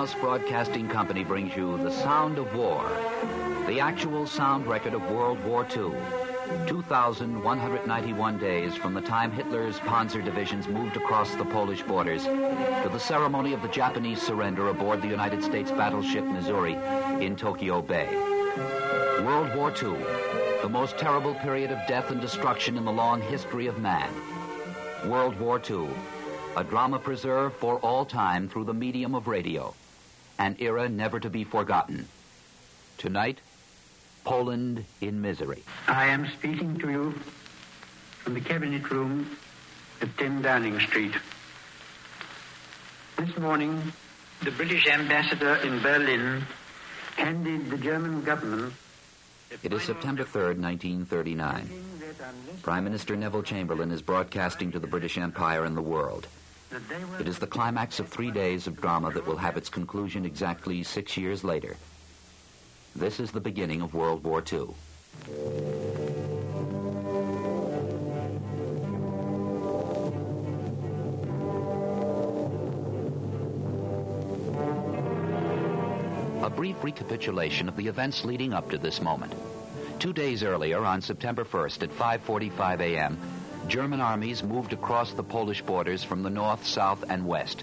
Westinghouse Broadcasting Company brings you The Sound of War, the actual sound record of World War II. 2,191 days from the time Hitler's panzer divisions moved across the Polish borders to the ceremony of the Japanese surrender aboard the United States battleship Missouri in Tokyo Bay. World War II, the most terrible period of death and destruction in the long history of man. World War II, a drama preserved for all time through the medium of radio, an era never to be forgotten. Tonight, Poland in misery. I am speaking to you from the cabinet room at 10 Downing Street. This morning, the British ambassador in Berlin handed the German government. It is September 3rd, 1939. Prime Minister Neville Chamberlain is broadcasting to the British Empire and the world. It is the climax of three days of drama that will have its conclusion exactly six years later. This is the beginning of World War II. A brief recapitulation of the events leading up to this moment. Two days earlier, on September 1st at 5:45 a.m., German armies moved across the Polish borders from the north, south, and west.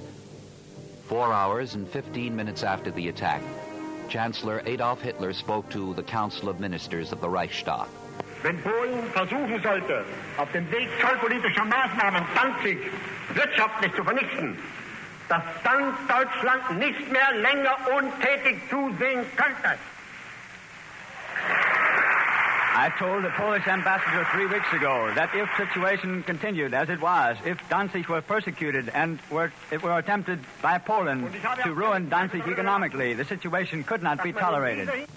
Four hours and 15 minutes after the attack, Chancellor Adolf Hitler spoke to the Council of Ministers of the Reichstag. Wenn Polen versuchen sollte, auf dem Weg zollpolitischer Maßnahmen Danzig wirtschaftlich zu vernichten, dass dann Deutschland nicht mehr länger untätig zusehen könnte. I told the Polish ambassador three weeks ago that if situation continued as it was, if Danzig were persecuted and were, it were attempted by Poland to ruin Danzig economically, the situation could not be tolerated.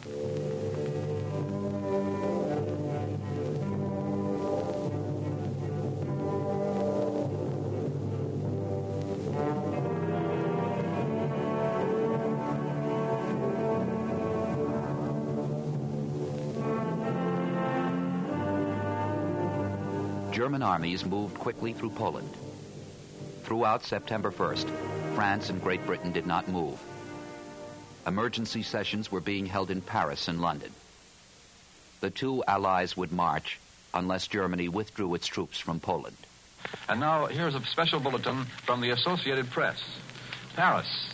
German armies moved quickly through Poland. Throughout September 1st, France and Great Britain did not move. Emergency sessions were being held in Paris and London. The two allies would march unless Germany withdrew its troops from Poland. And now here's a special bulletin from the Associated Press. Paris.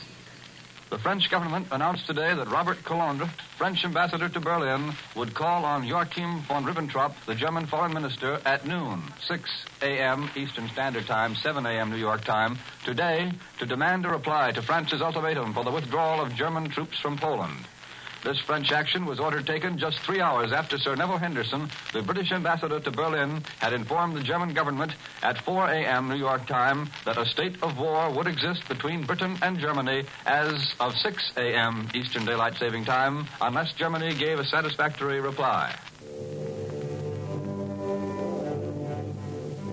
The French government announced today that Robert Coulondre, French ambassador to Berlin, would call on Joachim von Ribbentrop, the German foreign minister, at noon, 6 a.m. Eastern Standard Time, 7 a.m. New York time, today to demand a reply to France's ultimatum for the withdrawal of German troops from Poland. This French action was ordered taken just three hours after Sir Nevile Henderson, the British ambassador to Berlin, had informed the German government at 4 a.m. New York time that a state of war would exist between Britain and Germany as of 6 a.m. Eastern Daylight Saving Time unless Germany gave a satisfactory reply.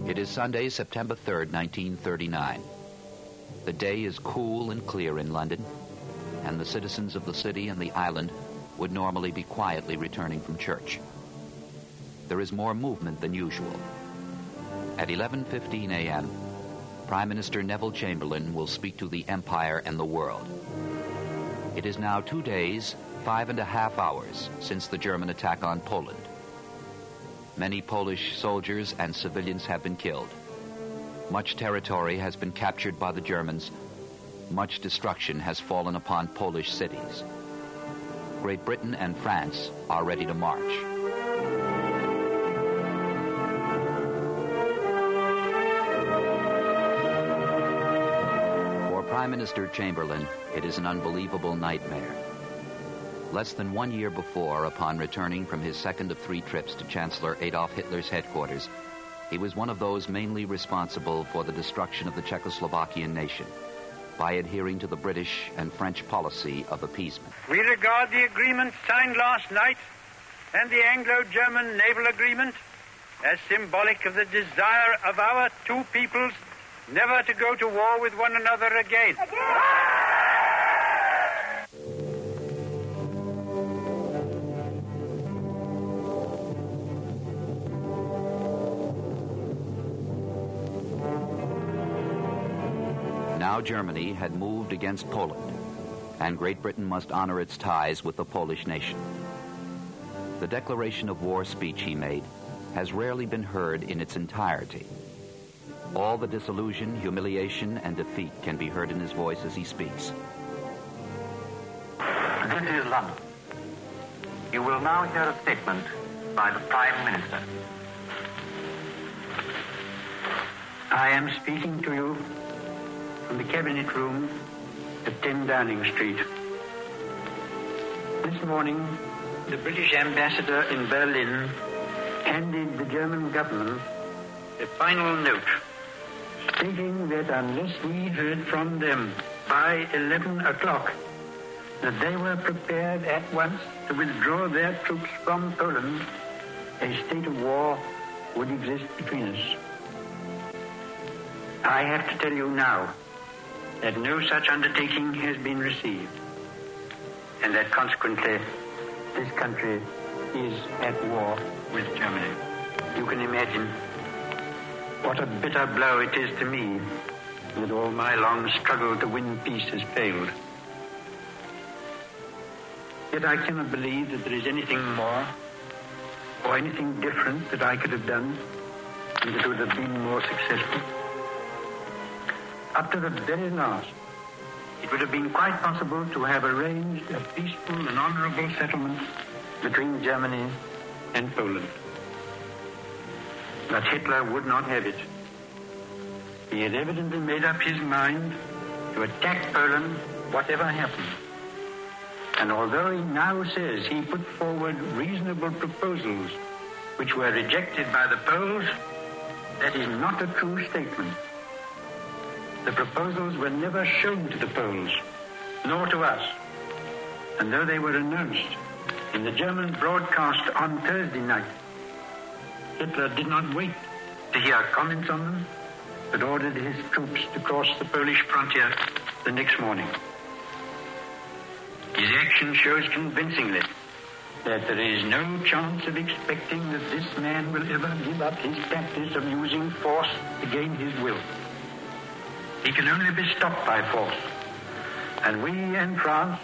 It is Sunday, September 3rd, 1939. The day is cool and clear in London, and the citizens of the city and the island would normally be quietly returning from church. There is more movement than usual. At 11:15 a.m., Prime Minister Neville Chamberlain will speak to the Empire and the world. It is now two days, five and a half hours since the German attack on Poland. Many Polish soldiers and civilians have been killed. Much territory has been captured by the Germans. Much destruction has fallen upon Polish cities. Great Britain and France are ready to march. For Prime Minister Chamberlain, it is an unbelievable nightmare. Less than one year before, upon returning from his second of three trips to Chancellor Adolf Hitler's headquarters, he was one of those mainly responsible for the destruction of the Czechoslovakian nation by adhering to the British and French policy of appeasement. We regard the agreement signed last night and the Anglo-German naval agreement as symbolic of the desire of our two peoples never to go to war with one another again. Now Germany had moved against Poland. and Great Britain must honor its ties with the Polish nation. The declaration of war speech he made has rarely been heard in its entirety. All the disillusion, humiliation, and defeat can be heard in his voice as he speaks. This is London. You will now hear a statement by the Prime Minister. I am speaking to you from the Cabinet Room at 10 Downing Street. This morning, the British ambassador in Berlin handed the German government a final note stating that unless we heard from them by 11 o'clock, that they were prepared at once to withdraw their troops from Poland, a state of war would exist between us. I have to tell you now that no such undertaking has been received, and that consequently this country is at war with Germany. You can imagine what a bitter blow it is to me that all my long struggle to win peace has failed. Yet I cannot believe that there is anything more or anything different that I could have done and that would have been more successful. Up to the very last, it would have been quite possible to have arranged a peaceful and honorable settlement between Germany and Poland. But Hitler would not have it. He had evidently made up his mind to attack Poland whatever happened. And although he now says he put forward reasonable proposals which were rejected by the Poles, that is not a true statement. The proposals were never shown to the Poles, nor to us. And though they were announced in the German broadcast on Thursday night, Hitler did not wait to hear comments on them, but ordered his troops to cross the Polish frontier the next morning. His action shows convincingly that there is no chance of expecting that this man will ever give up his practice of using force to gain his will. He can only be stopped by force. And we in France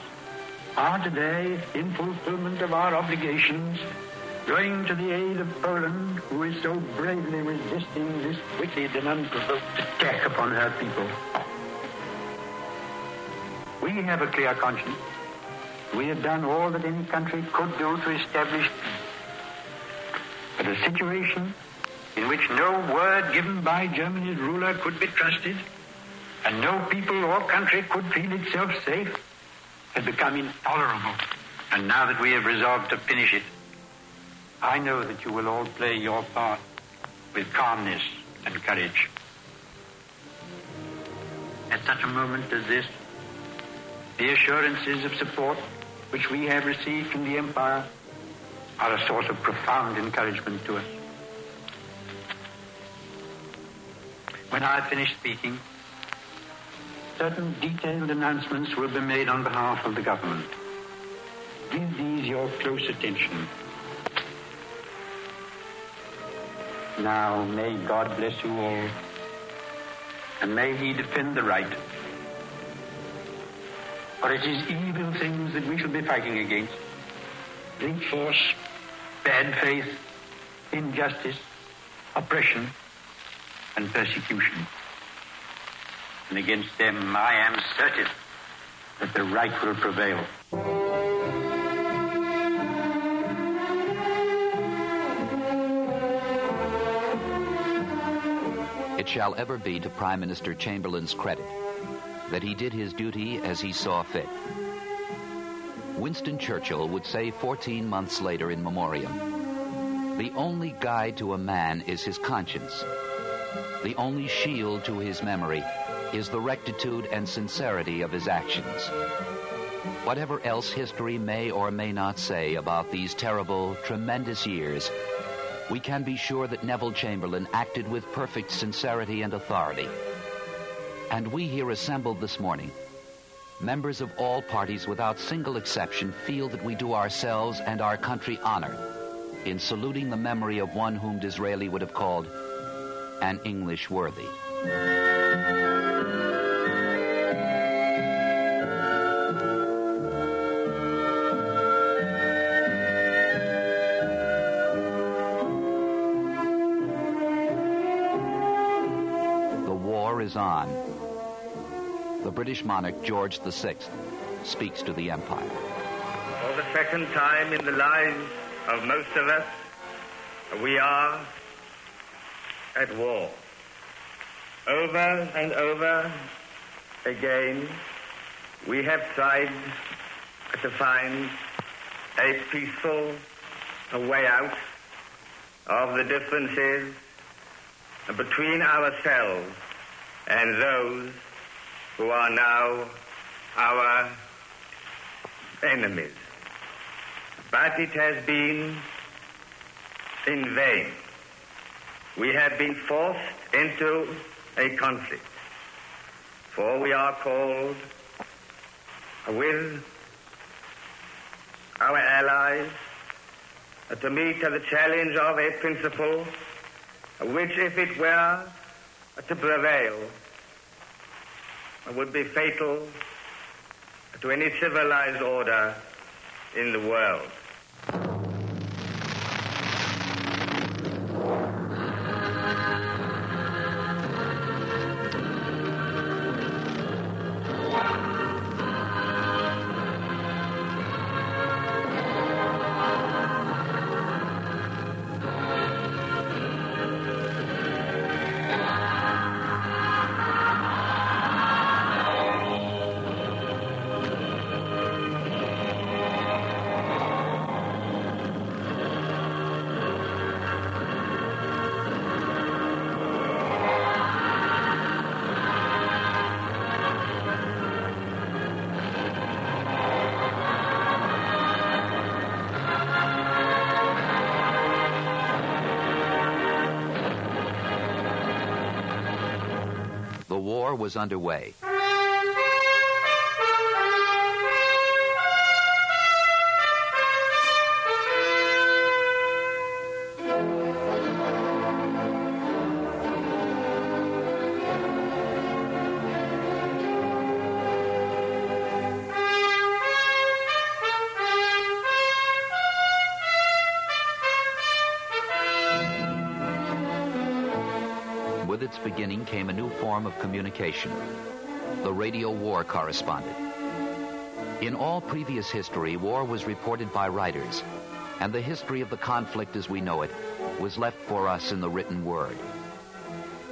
are today, in fulfillment of our obligations, going to the aid of Poland, who is so bravely resisting this wicked and unprovoked attack upon her people. We have a clear conscience. We have done all that any country could do to establish peace. But a situation in which no word given by Germany's ruler could be trusted, and no people or country could feel itself safe, has become intolerable. And now that we have resolved to finish it, I know that you will all play your part with calmness and courage. At such a moment as this, the assurances of support which we have received from the Empire are a source of profound encouragement to us. When I have finished speaking, certain detailed announcements will be made on behalf of the government. Give these your close attention. Now, may God bless you all, and may He defend the right. For it is evil things that we shall be fighting against. Brute force, bad faith, injustice, oppression, and persecution. And against them I am certain that the right will prevail. It shall ever be to Prime Minister Chamberlain's credit that he did his duty as he saw fit. Winston Churchill would say 14 months later in memoriam, the only guide to a man is his conscience. The only shield to his memory is the rectitude and sincerity of his actions. Whatever else history may or may not say about these terrible, tremendous years, we can be sure that Neville Chamberlain acted with perfect sincerity and authority. And we here assembled this morning, members of all parties without single exception, feel that we do ourselves and our country honor in saluting the memory of one whom Disraeli would have called an English worthy. On, the British monarch George VI speaks to the empire. For the second time in the lives of most of us, we are at war. Over and over again, we have tried to find a peaceful way out of the differences between ourselves and those who are now our enemies. But it has been in vain. We have been forced into a conflict, for we are called with our allies to meet the challenge of a principle which, if it were to prevail, would be fatal to any civilized order in the world. War was underway. Its beginning came a new form of communication the radio war correspondent. In all previous history, war was reported by writers, and the history of the conflict as we know it was left for us in the written word.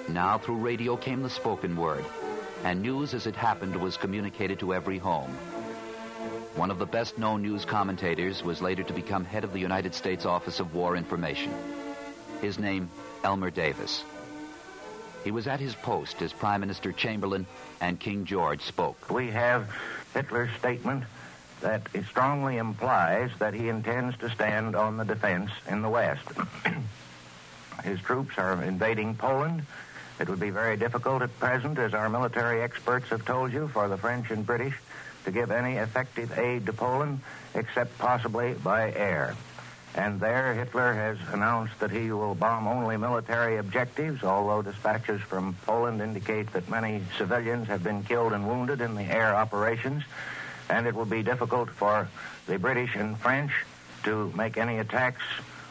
Now, through radio came the spoken word, and news as it happened was communicated to every home. One of the best known news commentators was later to become head of the United States Office of War Information. His name, Elmer Davis. He was at his post as Prime Minister Chamberlain and King George spoke. We have Hitler's statement that it strongly implies that he intends to stand on the defense in the West. his troops are invading Poland. It would be very difficult at present, as our military experts have told you, for the French and British to give any effective aid to Poland except possibly by air. And there, Hitler has announced that he will bomb only military objectives, although dispatches from Poland indicate that many civilians have been killed and wounded in the air operations. And it will be difficult for the British and French to make any attacks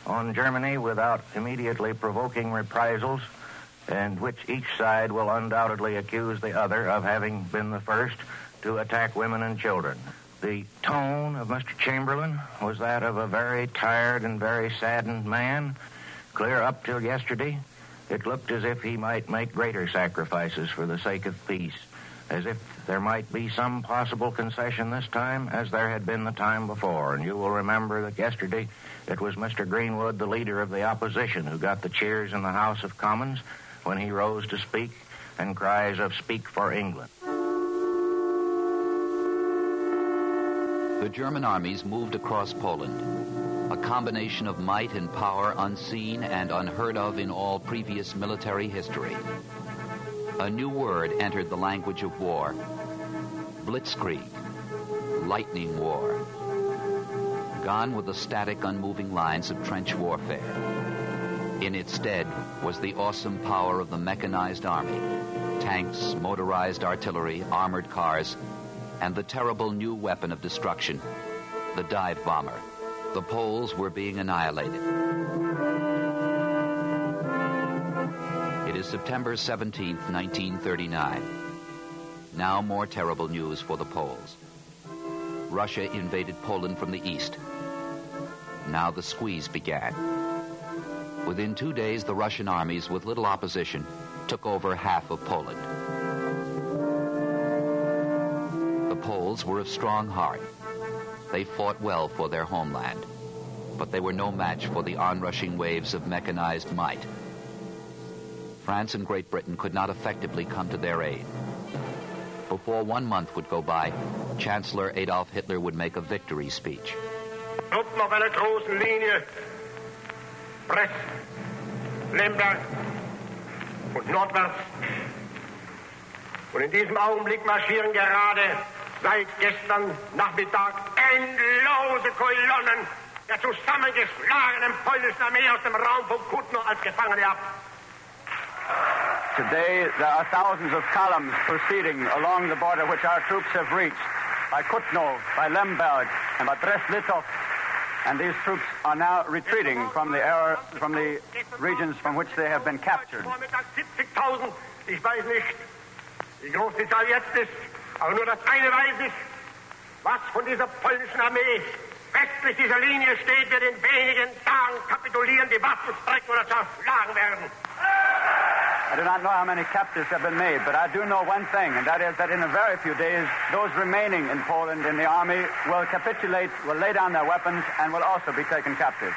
on Germany without immediately provoking reprisals, and which each side will undoubtedly accuse the other of having been the first to attack women and children. The tone of Mr. Chamberlain was that of a very tired and very saddened man. Clear up till yesterday, it looked as if he might make greater sacrifices for the sake of peace, as if there might be some possible concession this time, as there had been the time before. And you will remember that yesterday it was Mr. Greenwood, the leader of the opposition, who got the cheers in the House of Commons when he rose to speak and cries of Speak for England. The German armies moved across Poland, a combination of might and power unseen and unheard of in all previous military history. A new word entered the language of war blitzkrieg, lightning war. Gone were the static, unmoving lines of trench warfare. In its stead was the awesome power of the mechanized army tanks, motorized artillery, armored cars, and the terrible new weapon of destruction, the dive bomber. The Poles were being annihilated. It is September 17th, 1939. Now more terrible news for the Poles. Russia invaded Poland from the east. Now the squeeze began. Within two days, the Russian armies, with little opposition, took over half of Poland. Poles were of strong heart. They fought well for their homeland, but they were no match for the onrushing waves of mechanized might. France and Great Britain could not effectively come to their aid. Before one month would go by, Chancellor Adolf Hitler would make a victory speech. Truppen auf einer großen Linie. Brest, Lemberg und nordwärts. Und in diesem Augenblick marschieren gerade seit gestern Nachmittag endlose Kolonnen der zusammengeschlagenen polnischen Armee aus dem Raum von Kutno als Gefangene ab. Today, there are thousands of columns proceeding along the border which our troops have reached by Kutno, by Lemberg, and by Brest-Litov. And these troops are now retreating from the, from the regions from which they have been captured. Vormittag 70.000, ich weiß nicht, wie groß die Zahl jetzt ist, aber nur das eine weiß ich, was von dieser polnischen Armee westlich dieser Linie steht, wird in wenigen Tagen kapitulieren, die Waffen strecken oder zerschlagen werden. I do not know how many captives have been made, but I do know one thing, and that is that in a very few days, those remaining in Poland in the army will capitulate, will lay down their weapons, and will also be taken captive.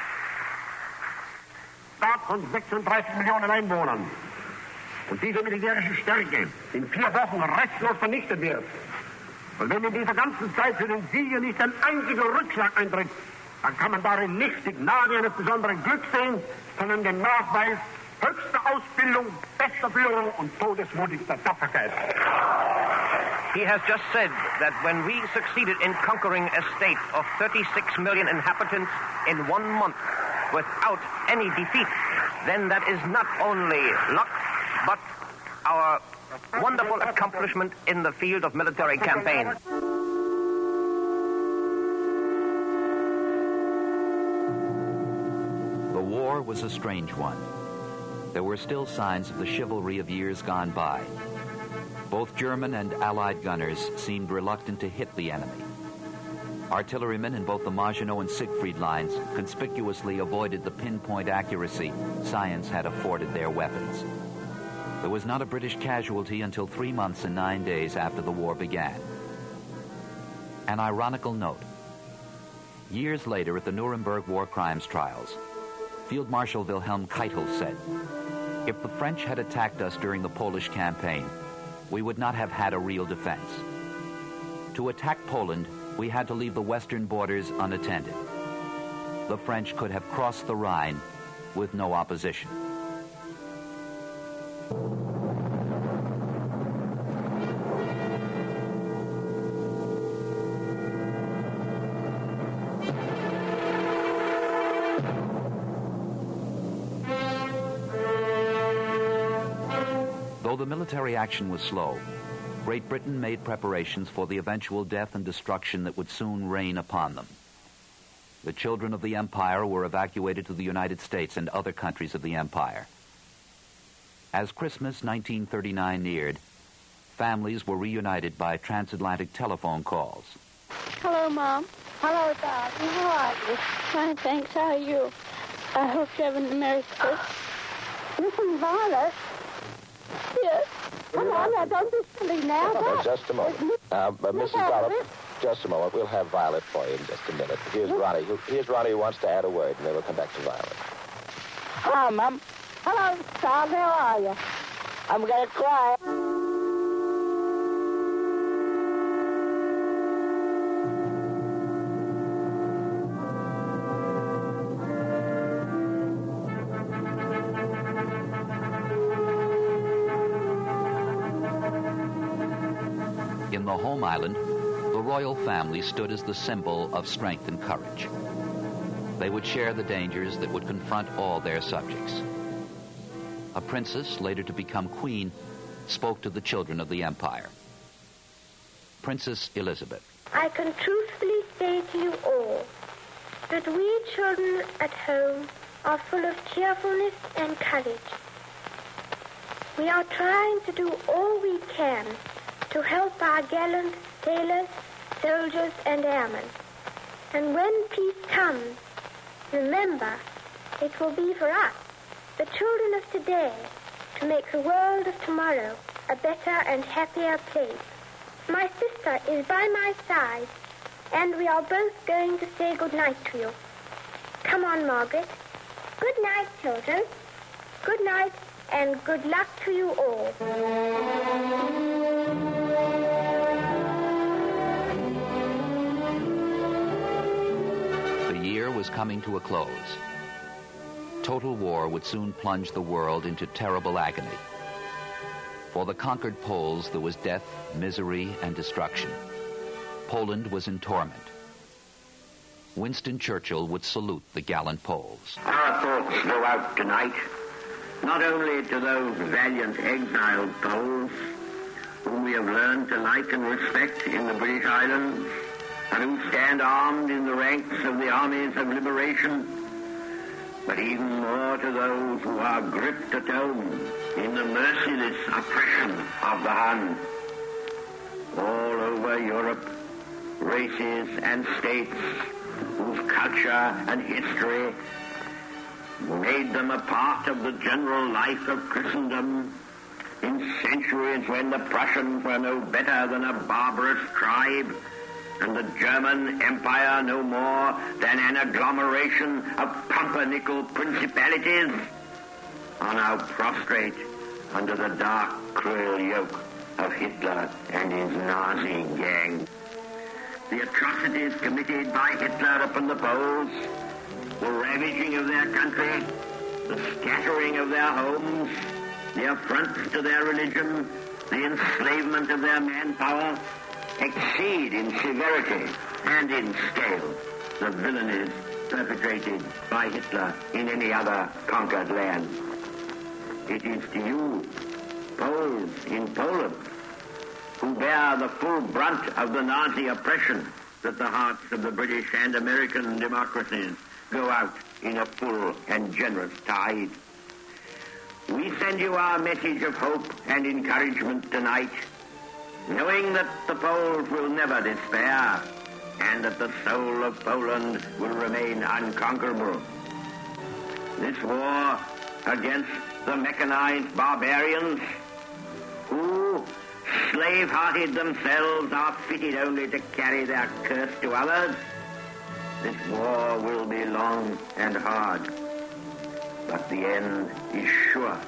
Staat von 36 Millionen Einwohnern. Und diese militärische Stärke in vier Wochen restlos vernichtet wird. Und wenn in dieser ganzen Zeit für den Sieger nicht ein einziger Rückschlag eintritt, dann kann man darin nicht die Gnade eines besonderen Glücks sehen, sondern den Nachweis höchster Ausbildung, bester Führung und todesmutigster Tapferkeit. He has just said that when we succeeded in conquering a state of 36 million inhabitants in one month without any defeat, then that is not only luck, but our wonderful accomplishment in the field of military campaign. The war was a strange one. There were still signs of the chivalry of years gone by. Both German and Allied gunners seemed reluctant to hit the enemy. Artillerymen in both the Maginot and Siegfried lines conspicuously avoided the pinpoint accuracy science had afforded their weapons. There was not a British casualty until three months and nine days after the war began. An ironical note. Years later, at the Nuremberg war crimes trials, Field Marshal Wilhelm Keitel said, If the French had attacked us during the Polish campaign, we would not have had a real defense. To attack Poland, we had to leave the western borders unattended. The French could have crossed the Rhine with no opposition. Military action was slow, Great Britain made preparations for the eventual death and destruction that would soon rain upon them. The children of the Empire were evacuated to the United States and other countries of the Empire. As Christmas 1939 neared, families were reunited by transatlantic telephone calls. Hello, Mom. Hello, Dad. How are you? Fine, thanks. How are you? I hope you're having a Merry Christmas. Listen, Violet. Yes. Come on now, don't be silly now. Uh, just a moment. Uh, uh, Mrs. Dollop, just a moment. We'll have Violet for you in just a minute. Here's Ronnie. Here's Ronnie who wants to add a word, and then we'll come back to Violet. Hi, Mom. Hello, Tom. How are you? I'm gonna cry. In the home island, the royal family stood as the symbol of strength and courage. They would share the dangers that would confront all their subjects. A princess, later to become queen, spoke to the children of the empire. Princess Elizabeth. I can truthfully say to you all that we children at home are full of cheerfulness and courage. We are trying to do all we can to help our gallant sailors, soldiers, and airmen. And when peace comes, remember, it will be for us, the children of today, to make the world of tomorrow a better and happier place. My sister is by my side, and we are both going to say good night to you. Come on, Margaret. Good night, children. Good night, and good luck to you all. Was coming to a close. Total war would soon plunge the world into terrible agony. For the conquered Poles, there was death, misery, and destruction. Poland was in torment. Winston Churchill would salute the gallant Poles. Our thoughts go out tonight, not only to those valiant exiled Poles whom we have learned to like and respect in the British Islands, and who stand armed in the ranks of the armies of liberation, but even more to those who are gripped at home in the merciless oppression of the Hun. All over Europe, races and states whose culture and history made them a part of the general life of Christendom in centuries when the Prussians were no better than a barbarous tribe and the German Empire no more than an agglomeration of pumpernickel principalities are now prostrate under the dark, cruel yoke of Hitler and his Nazi gang. The atrocities committed by Hitler upon the Poles, the ravaging of their country, the scattering of their homes, the affronts to their religion, the enslavement of their manpower, exceed in severity and in scale the villainies perpetrated by Hitler in any other conquered land. It is to you, Poles in Poland, who bear the full brunt of the Nazi oppression, that the hearts of the British and American democracies go out in a full and generous tide. We send you our message of hope and encouragement tonight knowing that the Poles will never despair and that the soul of Poland will remain unconquerable. This war against the mechanized barbarians who, slave-hearted themselves, are fitted only to carry their curse to others, this war will be long and hard, but the end is sure.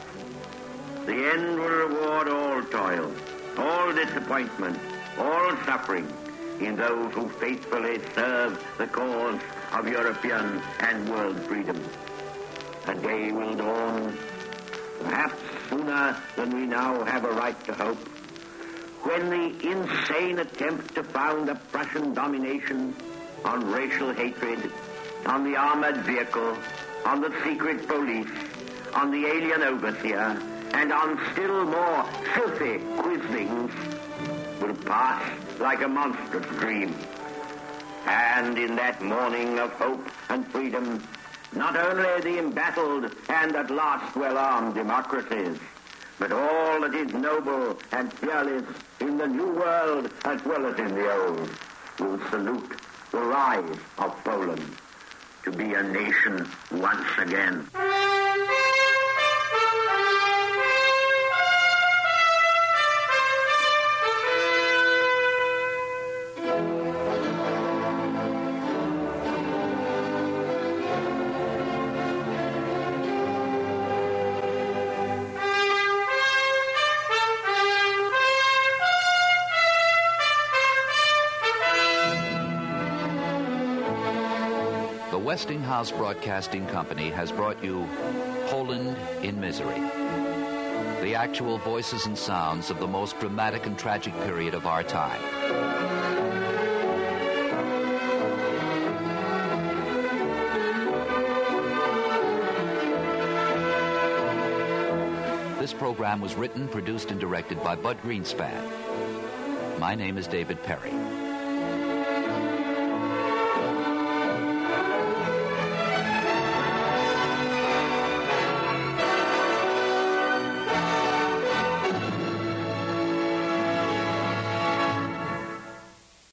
The end will reward all toil all disappointment, all suffering in those who faithfully serve the cause of European and world freedom. A day will dawn, perhaps sooner than we now have a right to hope, when the insane attempt to found a Prussian domination on racial hatred, on the armored vehicle, on the secret police, on the alien overseer, and on still more filthy quislings will pass like a monstrous dream. And in that morning of hope and freedom, not only the embattled and at last well-armed democracies, but all that is noble and fearless in the new world as well as in the old will salute the rise of Poland to be a nation once again. Westinghouse Broadcasting Company has brought you Poland in Misery. The actual voices and sounds of the most dramatic and tragic period of our time. This program was written, produced, and directed by Bud Greenspan. My name is David Perry.